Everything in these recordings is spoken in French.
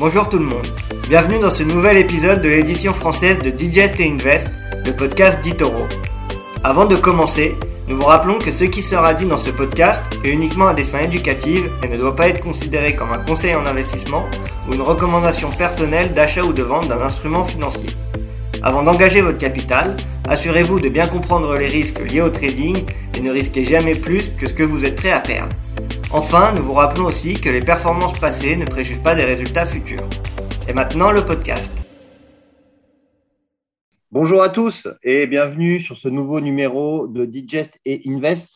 Bonjour tout le monde, bienvenue dans ce nouvel épisode de l'édition française de Digest et Invest, le podcast d'Itoro. Avant de commencer, nous vous rappelons que ce qui sera dit dans ce podcast est uniquement à des fins éducatives et ne doit pas être considéré comme un conseil en investissement ou une recommandation personnelle d'achat ou de vente d'un instrument financier. Avant d'engager votre capital, assurez-vous de bien comprendre les risques liés au trading et ne risquez jamais plus que ce que vous êtes prêt à perdre. Enfin, nous vous rappelons aussi que les performances passées ne préjugent pas des résultats futurs. Et maintenant, le podcast. Bonjour à tous et bienvenue sur ce nouveau numéro de Digest et Invest,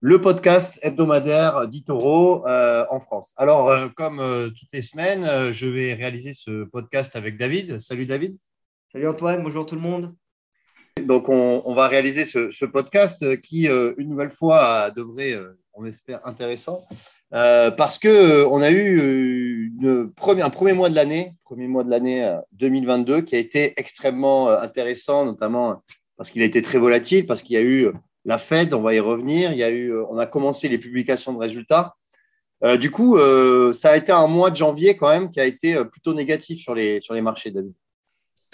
le podcast hebdomadaire d'Itoro euh, en France. Alors, euh, comme euh, toutes les semaines, je vais réaliser ce podcast avec David. Salut David. Salut Antoine, bonjour tout le monde. Donc, on, va réaliser ce, podcast qui, une nouvelle fois, devrait on espère intéressant, euh, parce que euh, on a eu euh, un premier mois de l'année, premier mois de l'année 2022, qui a été extrêmement intéressant, notamment parce qu'il a été très volatile, parce qu'il y a eu la Fed, on va y revenir, il y a eu, on a commencé les publications de résultats. du coup, ça a été un mois de janvier quand même qui a été plutôt négatif sur les, sur les marchés, David.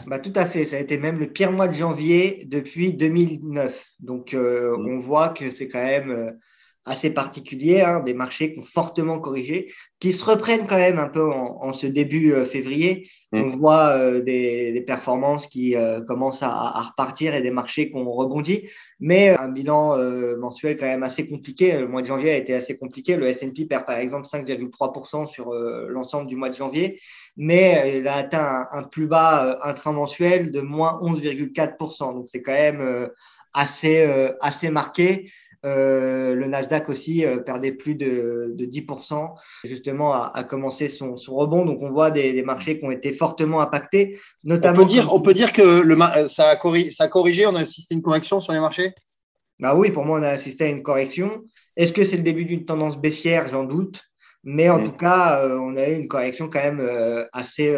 Bah, tout à fait, ça a été même le pire mois de janvier depuis 2009. Donc, mmh. on voit que c'est quand même assez particulier, hein, des marchés qui ont fortement corrigé, qui se reprennent quand même un peu en, ce début euh, février. Mm. On voit euh, des, performances qui euh, commencent à, repartir et des marchés qui ont rebondi, mais un bilan mensuel quand même assez compliqué. Le mois de janvier a été assez compliqué. Le S&P perd par exemple 5,3% sur l'ensemble du mois de janvier, mais il a atteint un, un plus bas intramensuel de moins 11,4%. Donc c'est quand même assez, assez marqué. Euh, le Nasdaq aussi euh, perdait plus de, 10%, justement, à, commencer son, rebond. Donc, on voit des, marchés qui ont été fortement impactés. Notamment on, peut dire, on peut dire que le, ça, a corrigé, ça a corrigé, on a assisté à une correction sur les marchés? Bah Oui, pour moi, on a assisté à une correction. Est-ce que c'est le début d'une tendance baissière? J'en doute. Mais en tout cas, euh, on a eu une correction quand même assez,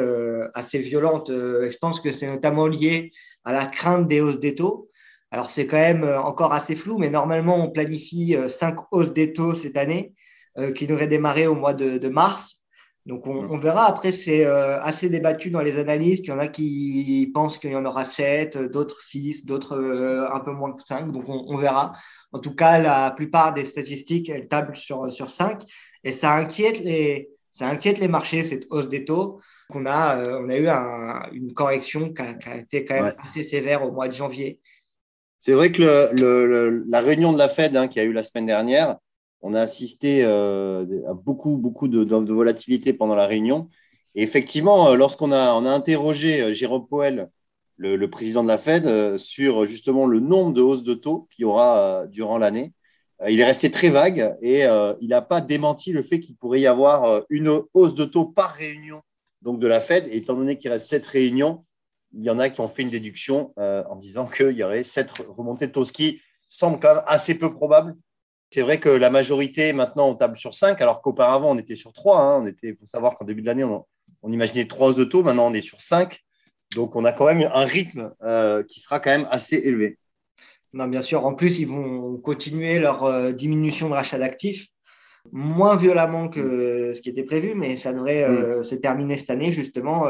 assez violente. je pense que c'est notamment lié à la crainte des hausses des taux. Alors, c'est quand même euh, encore assez flou, mais normalement, on planifie euh, cinq hausses des taux cette année euh, qui devraient démarrer au mois de, mars. Donc, on, verra. Après, c'est assez débattu dans les analyses. Il y en a qui pensent qu'il y en aura sept, d'autres six, d'autres un peu moins que cinq. Donc, on, verra. En tout cas, la plupart des statistiques, elles tablent sur, sur cinq. Et ça inquiète les, ça inquiète les marchés, cette hausse des taux. On a, on a eu une correction qui a, été quand même assez sévère au mois de janvier. C'est vrai que la réunion de la Fed hein, qui a eu la semaine dernière, on a assisté euh, à beaucoup, beaucoup de, volatilité pendant la réunion. Et effectivement, euh, lorsqu'on a, interrogé euh, Jérôme Powell, le, président de la Fed, sur justement le nombre de hausses de taux qu'il y aura durant l'année, il est resté très vague et il n'a pas démenti le fait qu'il pourrait y avoir une hausse de taux par réunion donc de la Fed. Étant donné qu'il reste sept réunions, il y en a qui ont fait une déduction euh, en disant qu'il y aurait cette remontée de taux, qui semble quand même assez peu probable. C'est vrai que la majorité, maintenant, on table sur 5, alors qu'auparavant, on était sur 3. Hein. Il faut savoir qu'en début de l'année, on, imaginait 3 hausses de taux. Maintenant, on est sur 5. Donc, on a quand même un rythme euh, qui sera quand même assez élevé. Non, bien sûr. En plus, ils vont continuer leur euh, diminution de rachat d'actifs moins violemment que ce qui était prévu, mais ça devrait mm. se terminer cette année, justement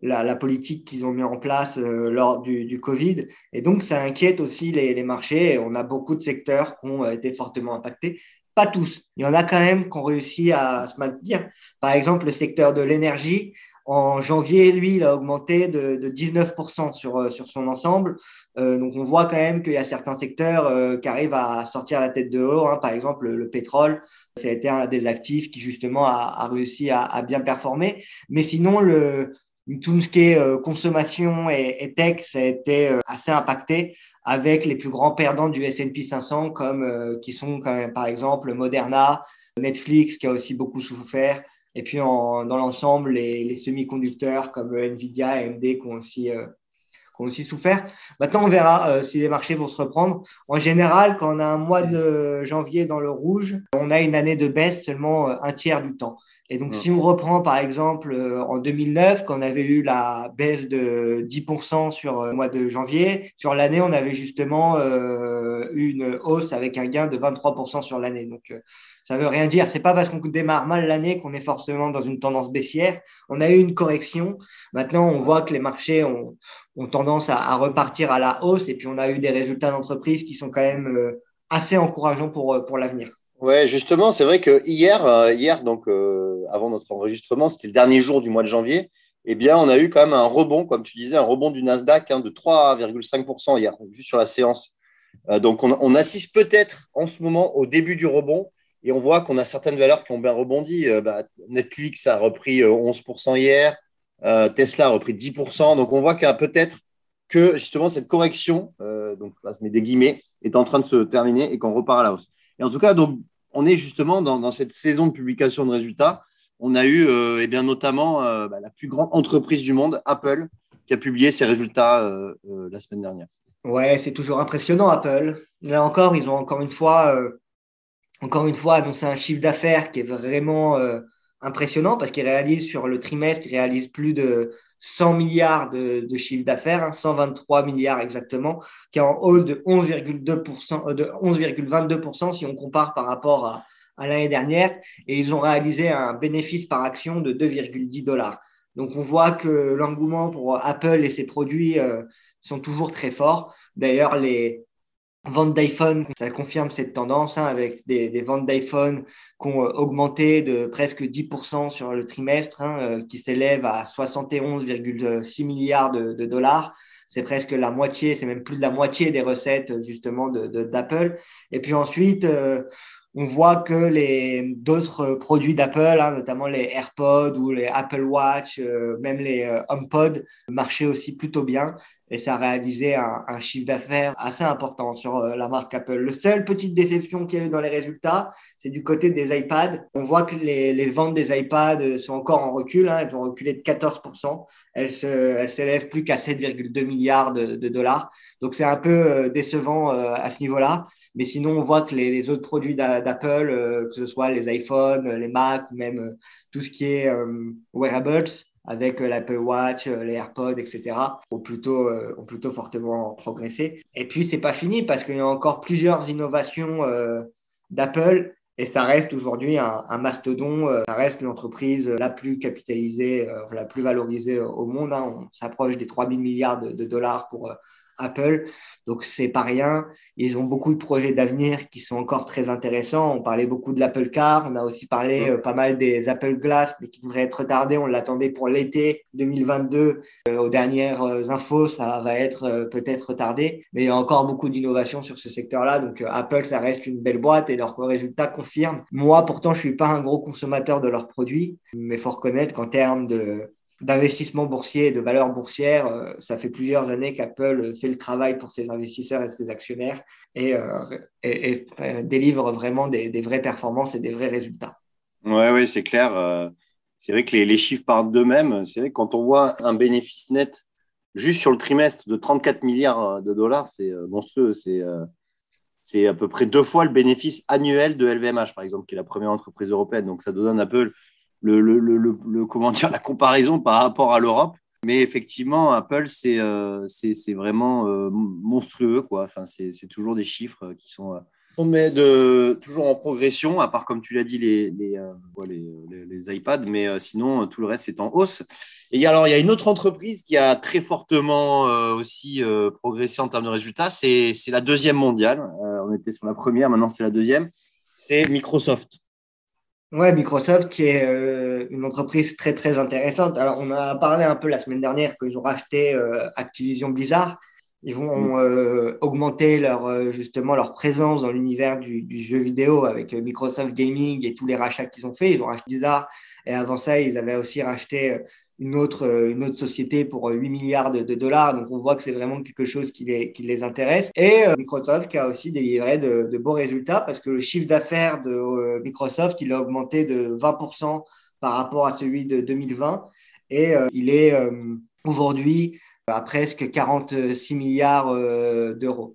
la, politique qu'ils ont mis en place euh, lors du, Covid. Et donc, ça inquiète aussi les, marchés. On a beaucoup de secteurs qui ont euh, été fortement impactés. Pas tous. Il y en a quand même qui ont réussi à se maintenir. Par exemple, le secteur de l'énergie, en janvier, lui, il a augmenté de, 19% sur, euh, sur son ensemble. donc, on voit quand même qu'il y a certains secteurs qui arrivent à sortir la tête de haut. Hein. Par exemple, le, pétrole, ça a été un des actifs qui, justement, a, réussi à, bien performer. Mais sinon, le, tout ce qui est euh, consommation et, tech, ça a été euh, assez impacté avec les plus grands perdants du S&P 500 comme euh, qui sont quand même, par exemple Moderna, Netflix qui a aussi beaucoup souffert et puis dans l'ensemble les, semi-conducteurs comme Nvidia, AMD qui ont aussi qui ont aussi souffert. Maintenant, on verra si les marchés vont se reprendre. En général, quand on a un mois de janvier dans le rouge, on a une année de baisse seulement un tiers du temps. Et donc, si on reprend par exemple en 2009, quand on avait eu la baisse de 10% sur le mois de janvier, sur l'année, on avait justement eu une hausse avec un gain de 23% sur l'année. Donc, ça veut rien dire. C'est pas parce qu'on démarre mal l'année qu'on est forcément dans une tendance baissière. On a eu une correction. Maintenant, on voit que les marchés ont, tendance à, repartir à la hausse et puis on a eu des résultats d'entreprise qui sont quand même euh, assez encourageants pour, euh, pour l'avenir. Ouais, justement, c'est vrai que hier, euh, hier donc avant notre enregistrement, c'était le dernier jour du mois de janvier. Eh bien, on a eu quand même un rebond, comme tu disais, un rebond du Nasdaq hein, de 3,5% hier, juste sur la séance. donc, on assiste peut-être en ce moment au début du rebond et on voit qu'on a certaines valeurs qui ont bien rebondi. Euh, bah, Netflix a repris 11% euh, hier, euh, Tesla a repris 10%. Donc on voit qu'il y a peut-être que justement cette correction, donc là, je mets des guillemets, est en train de se terminer et qu'on repart à la hausse. Et en tout cas, donc, on est justement dans, cette saison de publication de résultats. On a eu eh bien, notamment bah, la plus grande entreprise du monde, Apple, qui a publié ses résultats la semaine dernière. Ouais, c'est toujours impressionnant, Apple. Là encore, ils ont encore une fois encore une fois, annoncé un chiffre d'affaires qui est vraiment euh, impressionnant parce qu'il réalise sur le trimestre, il réalise plus de 100 milliards de, de chiffre d'affaires, 123 hein, milliards exactement, qui est en hausse de 11,2%, euh, de 11,22% si on compare par rapport à, à l'année dernière. Et ils ont réalisé un bénéfice par action de 2,10 dollars. Donc on voit que l'engouement pour Apple et ses produits euh, sont toujours très forts. D'ailleurs, les, ventes d'iPhone, ça confirme cette tendance hein, avec des, ventes d'iPhone qui ont euh, augmenté de presque 10% sur le trimestre, hein, euh, qui s'élève à 71,6 milliards de, dollars. C'est presque la moitié, c'est même plus de la moitié des recettes justement d'Apple. De, Et puis ensuite, euh, on voit que les d'autres produits d'Apple, hein, notamment les AirPods ou les Apple Watch, même les HomePod, marchaient aussi plutôt bien et ça a réalisé un, un chiffre d'affaires assez important sur euh, la marque Apple. Le seul petite déception qu'il y a eu dans les résultats, c'est du côté des iPads. On voit que les, ventes des iPads sont encore en recul, hein, elles ont reculé de 14%, elles s'élèvent plus qu'à 7,2 milliards de, dollars. Donc c'est un peu euh, décevant euh, à ce niveau-là, mais sinon on voit que les, les autres produits d'Apple, que ce soit les iPhones, les Mac, même tout ce qui est wearables, avec euh, l'Apple Watch, euh, les AirPods, etc., ont plutôt, euh, ont plutôt fortement progressé. Et puis, c'est pas fini parce qu'il y a encore plusieurs innovations d'Apple et ça reste aujourd'hui un, mastodon, ça reste l'entreprise la plus capitalisée, la plus valorisée au monde. Hein. On s'approche des 3 000 milliards de, de dollars pour Apple. Donc, c'est pas rien. Ils ont beaucoup de projets d'avenir qui sont encore très intéressants. On parlait beaucoup de l'Apple Car. On a aussi parlé euh, pas mal des Apple Glass, mais qui devraient être retardés. On l'attendait pour l'été 2022. Euh, aux dernières euh, infos, ça va être peut-être retardé. Mais il y a encore beaucoup d'innovations sur ce secteur-là. Donc, Apple, ça reste une belle boîte et leurs résultats confirment. Moi, pourtant, je suis pas un gros consommateur de leurs produits, mais il faut reconnaître qu'en termes de d'investissement boursier de valeur boursière, euh, ça fait plusieurs années qu'Apple fait le travail pour ses investisseurs et ses actionnaires et, euh, délivre vraiment des, vraies performances et des vrais résultats. Oui, ouais, c'est clair. Euh, c'est vrai que les, chiffres parlent d'eux-mêmes. C'est vrai que quand on voit un bénéfice net juste sur le trimestre de 34 milliards de dollars, c'est monstrueux. C'est à peu près deux fois le bénéfice annuel de LVMH, par exemple, qui est la première entreprise européenne. Donc, ça donne un peu le, le, le, comment dire, la comparaison par rapport à l'Europe. Mais effectivement, Apple, c'est euh, vraiment euh, monstrueux. Enfin, c'est toujours des chiffres qui sont euh, on met de, toujours en progression, à part, comme tu l'as dit, les, les, les, les, iPads, mais sinon, tout le reste est en hausse. Et alors, il y a une autre entreprise qui a très fortement aussi progressé en termes de résultats, c'est la deuxième mondiale. on était sur la première, maintenant c'est la deuxième. C'est Microsoft. Ouais, Microsoft, qui est euh, une entreprise très, très intéressante. Alors, on a parlé un peu la semaine dernière qu'ils ont racheté euh, Activision Blizzard. Ils vont mm. euh, augmenter leur, justement leur présence dans l'univers du, du, jeu vidéo avec Microsoft Gaming et tous les rachats qu'ils ont fait. Ils ont racheté Blizzard et avant ça, ils avaient aussi racheté une autre, euh, une autre société pour 8 milliards de, dollars. Donc, on voit que c'est vraiment quelque chose qui les, qui les intéresse. Et euh, Microsoft qui a aussi délivré de, de beaux résultats parce que le chiffre d'affaires de euh, Microsoft, il a augmenté de 20% par rapport à celui de 2020. Et il est aujourd'hui à presque 46 milliards d'euros.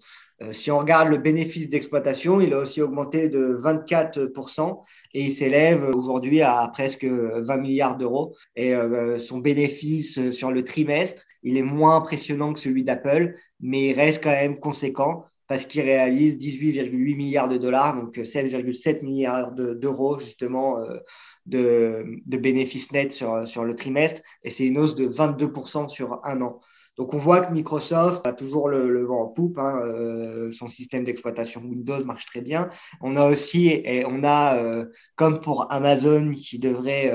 Si on regarde le bénéfice d'exploitation, il a aussi augmenté de 24% et il s'élève aujourd'hui à presque 20 milliards d'euros. Et son bénéfice sur le trimestre, il est moins impressionnant que celui d'Apple, mais il reste quand même conséquent parce qu'il réalise 18,8 milliards de dollars, donc 7,7 milliards d'euros justement euh, de, de, bénéfices nets sur, sur le trimestre, et c'est une hausse de 22% sur un an. Donc on voit que Microsoft a toujours le, vent en poupe, hein, euh, son système d'exploitation Windows marche très bien. On a aussi, et on a, euh, comme pour Amazon qui devrait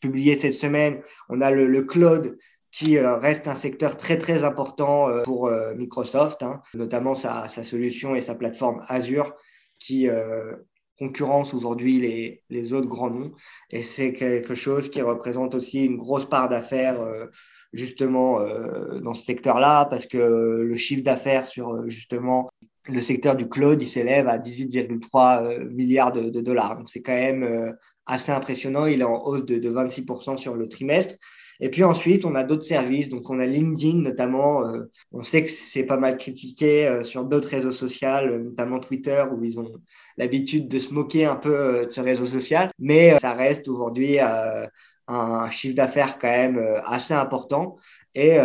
publier cette semaine, on a le, cloud qui euh, reste un secteur très très important euh, pour euh, Microsoft, hein, notamment sa, solution et sa plateforme Azure qui concurrence aujourd'hui les, autres grands noms. Et c'est quelque chose qui représente aussi une grosse part d'affaires justement dans ce secteur-là, parce que le chiffre d'affaires sur justement le secteur du cloud, il s'élève à 18,3 milliards de, dollars. Donc c'est quand même assez impressionnant. Il est en hausse de, de 26% sur le trimestre. Et puis ensuite, on a d'autres services. Donc, on a LinkedIn notamment. Euh, on sait que c'est pas mal critiqué euh, sur d'autres réseaux sociaux, notamment Twitter, où ils ont l'habitude de se moquer un peu euh, de ce réseau social. Mais ça reste aujourd'hui un chiffre d'affaires quand même assez important. Et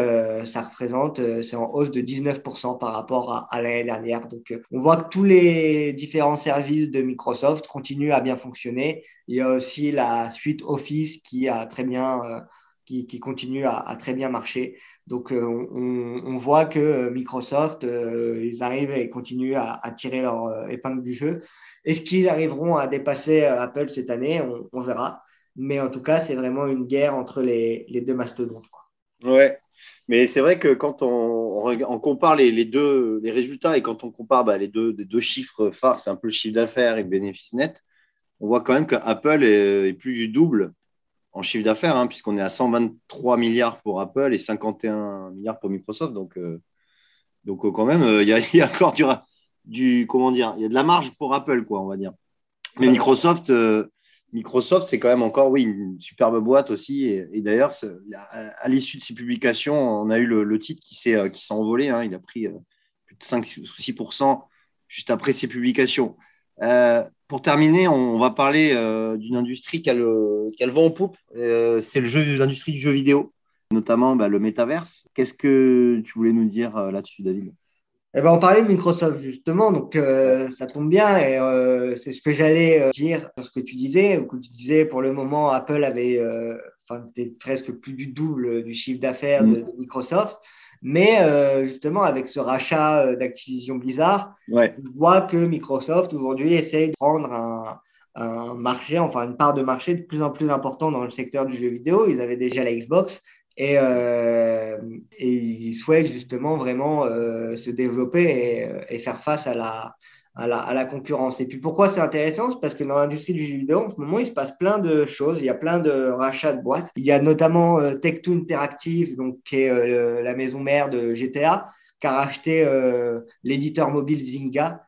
ça représente, c'est en hausse de 19% par rapport à, l'année dernière. Donc, on voit que tous les différents services de Microsoft continuent à bien fonctionner. Il y a aussi la suite Office qui a très bien qui, continue à, très bien marcher. Donc, euh, on, voit que euh, Microsoft, euh, ils arrivent et continuent à, tirer leur épingle du jeu. Est-ce qu'ils arriveront à dépasser Apple cette année? On, verra. Mais en tout cas, c'est vraiment une guerre entre les, les deux mastodontes. Quoi. Ouais, mais c'est vrai que quand on, on compare les, les, deux les résultats et quand on compare bah, les, deux, les deux chiffres phares, c'est un peu le chiffre d'affaires et le bénéfice net, on voit quand même qu'Apple est, est plus du double en chiffre d'affaires, hein, puisqu'on est à 123 milliards pour Apple et 51 milliards pour Microsoft. Donc, euh, donc euh, quand même, euh, il y, a encore du, du, comment dire, il y a de la marge pour Apple, quoi, on va dire. Mais Microsoft, Microsoft, c'est quand même encore, une superbe boîte aussi. Et, d'ailleurs, à, l'issue de ces publications, on a eu le, titre qui s'est qui s'est envolé. Hein. il a pris plus de 5 ou 6% juste après ces publications. Pour terminer, on va parler euh, d'une industrie qui a, le, vent en poupe. Euh, c'est l'industrie du jeu vidéo, notamment bah, le métaverse. Qu'est-ce que tu voulais nous dire euh, là-dessus, David? Eh ben, on parlait de Microsoft justement, donc ça tombe bien et c'est ce que j'allais dire sur ce que tu disais, ou que tu disais pour le moment Apple avait, enfin, presque plus du double du chiffre d'affaires de, mm. Microsoft. Mais euh, justement, avec ce rachat euh, d'Activision Blizzard, on voit que Microsoft aujourd'hui essaye de prendre un, un, marché, enfin une part de marché de plus en plus important dans le secteur du jeu vidéo. Ils avaient déjà la Xbox et, euh, ils souhaitent justement vraiment euh, se développer et, et, faire face à la, à la, concurrence. Et puis pourquoi c'est intéressant? C'est parce que dans l'industrie du jeu vidéo, en ce moment, il se passe plein de choses. Il y a plein de rachats de boîtes. Il y a notamment euh, Tech2 Interactive, donc, qui est euh, la maison mère de GTA, qui a racheté euh, l'éditeur mobile Zynga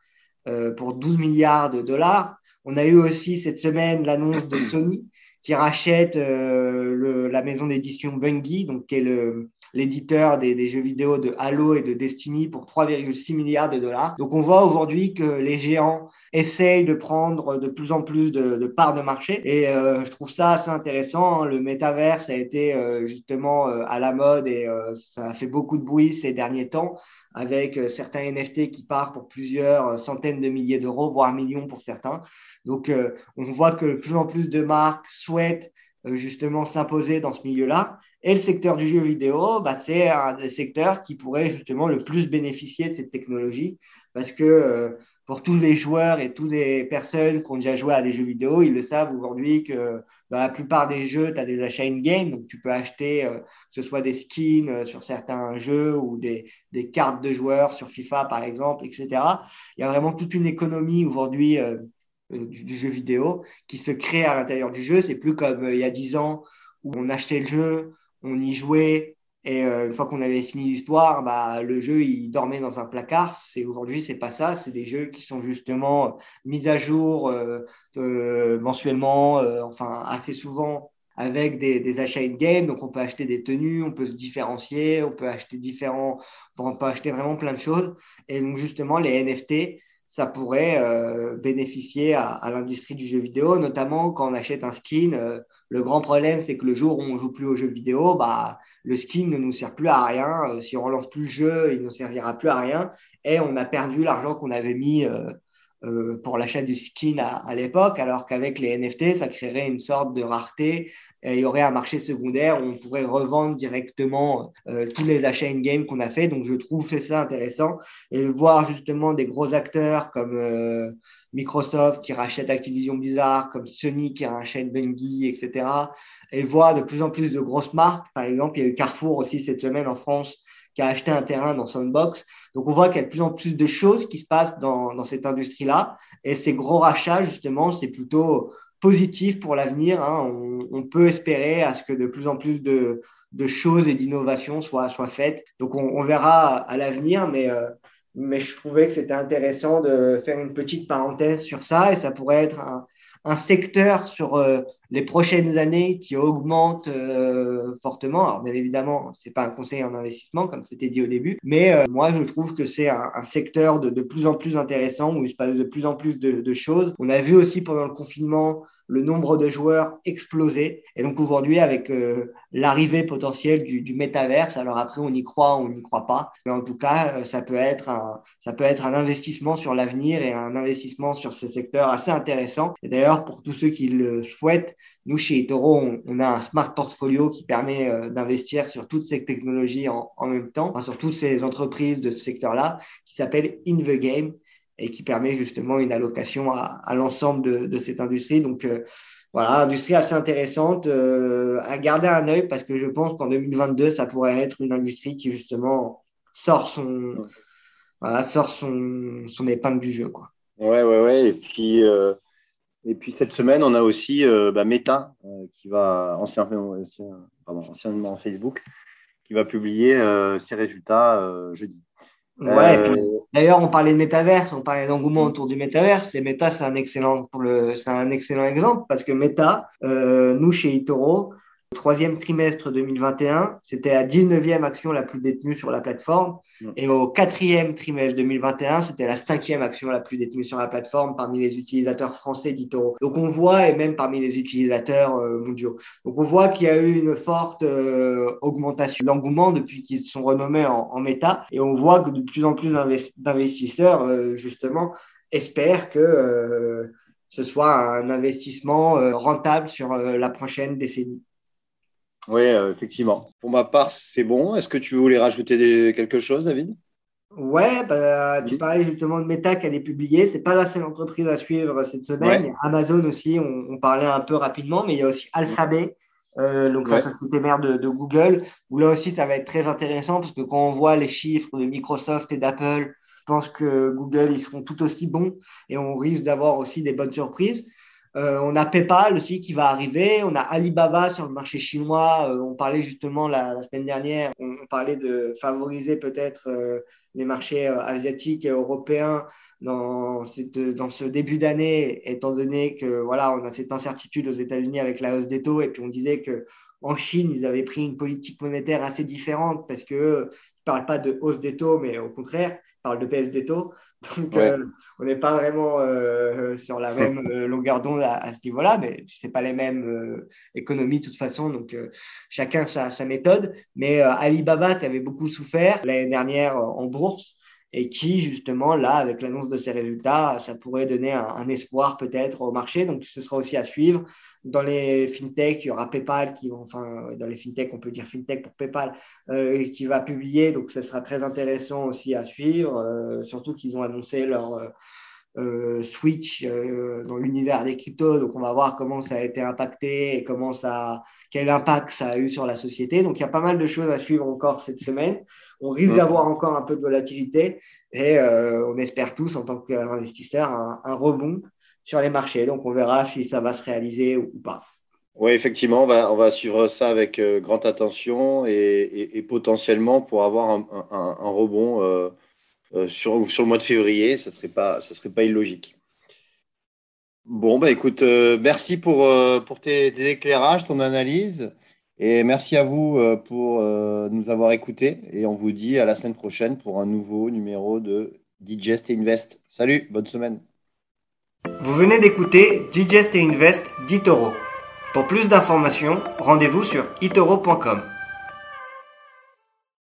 euh, pour 12 milliards de dollars. On a eu aussi cette semaine l'annonce de Sony qui rachète le, la maison d'édition Bungie, donc qui est le, l'éditeur des, jeux vidéo de Halo et de Destiny pour 3,6 milliards de dollars. Donc on voit aujourd'hui que les géants essayent de prendre de plus en plus de, parts de marché et euh, je trouve ça assez intéressant. Le métaverse a été euh, justement euh, à la mode et ça a fait beaucoup de bruit ces derniers temps avec certains NFT qui partent pour plusieurs centaines de milliers d'euros, voire millions pour certains. Donc on voit que de plus en plus de marques souhaitent justement s'imposer dans ce milieu-là. Et le secteur du jeu vidéo, bah, c'est un des secteurs qui pourrait justement le plus bénéficier de cette technologie parce que euh, pour tous les joueurs et toutes les personnes qui ont déjà joué à des jeux vidéo, ils le savent aujourd'hui que dans la plupart des jeux, tu as des achats in-game, donc tu peux acheter euh, que ce soit des skins euh, sur certains jeux ou des, des, cartes de joueurs sur FIFA par exemple, etc. Il y a vraiment toute une économie aujourd'hui du, du, jeu vidéo qui se crée à l'intérieur du jeu. C'est plus comme il y a 10 ans où on achetait le jeu, on y jouait et euh, une fois qu'on avait fini l'histoire, bah, le jeu il dormait dans un placard. C'est aujourd'hui c'est pas ça, c'est des jeux qui sont justement mis à jour euh, mensuellement, euh, enfin assez souvent avec des, achats in-game. Donc, on peut acheter des tenues, on peut se différencier, on peut acheter différents, on peut acheter vraiment plein de choses. Et donc, justement, les NFT, ça pourrait euh, bénéficier à, l'industrie du jeu vidéo, notamment quand on achète un skin. Le grand problème, c'est que le jour où on joue plus au jeu vidéo, bah, le skin ne nous sert plus à rien. Euh, si on relance plus le jeu, il ne servira plus à rien. Et on a perdu l'argent qu'on avait mis euh, pour l'achat du skin à, l'époque, alors qu'avec les NFT, ça créerait une sorte de rareté. Et il y aurait un marché secondaire où on pourrait revendre directement euh, tous les achats in-game qu'on a fait. Donc, je trouve ça intéressant. Et voir justement des gros acteurs comme euh, Microsoft qui rachète Activision Blizzard, comme Sony qui rachète Bungie, etc. Et voir de plus en plus de grosses marques. Par exemple, il y a eu Carrefour aussi cette semaine en France qui a acheté un terrain dans Sandbox. Donc, on voit qu'il y a de plus en plus de choses qui se passent dans, cette industrie-là. Et ces gros rachats, justement, c'est plutôt positif pour l'avenir. Hein. On, peut espérer à ce que de plus en plus de, choses et d'innovations soient, faites. Donc, on, verra à l'avenir, mais, euh, mais je trouvais que c'était intéressant de faire une petite parenthèse sur ça et ça pourrait être un, un secteur sur euh, les prochaines années qui augmente euh, fortement. Alors, bien évidemment, ce n'est pas un conseil en investissement, comme c'était dit au début, mais euh, moi, je trouve que c'est un, secteur de, de, plus en plus intéressant où il se passe de plus en plus de, de choses. On a vu aussi pendant le confinement le nombre de joueurs exploser. Et donc aujourd'hui, avec euh, l'arrivée potentielle du, du métaverse, alors après on y croit, on n'y croit pas, mais en tout cas, euh, ça peut être un, ça peut être un investissement sur l'avenir et un investissement sur ce secteur assez intéressant. Et d'ailleurs, pour tous ceux qui le souhaitent, nous chez eToro, on, a un smart portfolio qui permet euh, d'investir sur toutes ces technologies en, même temps, sur toutes ces entreprises de ce secteur-là, qui s'appelle In the Game et qui permet justement une allocation à, l'ensemble de, cette industrie. Donc euh, voilà, industrie assez intéressante euh, à garder un œil parce que je pense qu'en 2022, ça pourrait être une industrie qui justement sort son, voilà, sort son, épingle du jeu. Quoi. Ouais, ouais, ouais. Et puis, euh, et puis cette semaine, on a aussi bah, Meta, qui va, ancien, ancien, anciennement Facebook, qui va publier ses résultats jeudi. Ouais, euh, d'ailleurs, on parlait de métaverse, on parlait d'engouement autour du métaverse, et Meta, c'est un excellent, pour le, c'est un excellent exemple parce que Meta, euh, nous, chez Itoro, troisième trimestre 2021, c'était la 19e action la plus détenue sur la plateforme. Mm. Et au quatrième trimestre 2021, c'était la cinquième action la plus détenue sur la plateforme parmi les utilisateurs français d'Itoro. Donc on voit, et même parmi les utilisateurs euh, mondiaux. Donc on voit qu'il y a eu une forte euh, augmentation d'engouement depuis qu'ils sont renommés en, en, méta. Et on voit que de plus en plus d'investisseurs, euh, justement, espèrent que ce soit un investissement rentable sur la prochaine décennie. Oui, euh, effectivement. Pour ma part, c'est bon. Est-ce que tu voulais rajouter quelque chose, David? Ouais, bah, tu parlais justement de Meta qui allait publier. C'est pas la seule entreprise à suivre cette semaine. Amazon aussi, on, parlait un peu rapidement, mais il y a aussi Alphabet, euh, donc la société mère de, de, Google, où là aussi ça va être très intéressant parce que quand on voit les chiffres de Microsoft et d'Apple, je pense que Google, ils seront tout aussi bons et on risque d'avoir aussi des bonnes surprises. Euh, on a PayPal aussi qui va arriver. On a Alibaba sur le marché chinois. Euh, on parlait justement la, semaine dernière, on, parlait de favoriser peut-être euh, les marchés asiatiques et européens dans, dans ce début d'année, étant donné que voilà, on a cette incertitude aux États-Unis avec la hausse des taux. Et puis on disait que en Chine, ils avaient pris une politique monétaire assez différente parce que ne parlent pas de hausse des taux, mais au contraire, ils parlent de baisse des taux. Donc, euh, on n'est pas vraiment euh, sur la même euh, longueur d'onde à, ce niveau-là, mais ce n'est pas les mêmes économies de toute façon. Donc, chacun sa, sa, méthode. Mais Alibaba, qui avait beaucoup souffert l'année dernière en bourse, et qui, justement, là, avec l'annonce de ses résultats, ça pourrait donner un, espoir peut-être au marché. Donc, ce sera aussi à suivre. Dans les fintech, il y aura PayPal qui, enfin, dans les fintech, on peut dire fintech pour PayPal, euh, qui va publier. Donc, ce sera très intéressant aussi à suivre, euh, surtout qu'ils ont annoncé leur euh, euh switch euh, dans l'univers des cryptos. Donc, on va voir comment ça a été impacté et comment ça, quel impact ça a eu sur la société. Donc, il y a pas mal de choses à suivre encore cette semaine. On risque mmh. d'avoir encore un peu de volatilité et on espère tous, en tant qu'investisseurs, un, un rebond sur les marchés. Donc, on verra si ça va se réaliser ou pas. Oui, effectivement, on va, on va suivre ça avec euh, grande attention et, potentiellement pour avoir un, rebond euh, euh, sur, sur le mois de février, ça ne serait, pas, serait pas illogique. Bon, bah écoute, euh, merci pour, euh, pour tes, éclairages, ton analyse. Et merci à vous euh, pour nous avoir écoutés. Et on vous dit à la semaine prochaine pour un nouveau numéro de Digest et Invest. Salut, bonne semaine. Vous venez d'écouter Digest et Invest d'Itoro. Pour plus d'informations, rendez-vous sur itoro.com.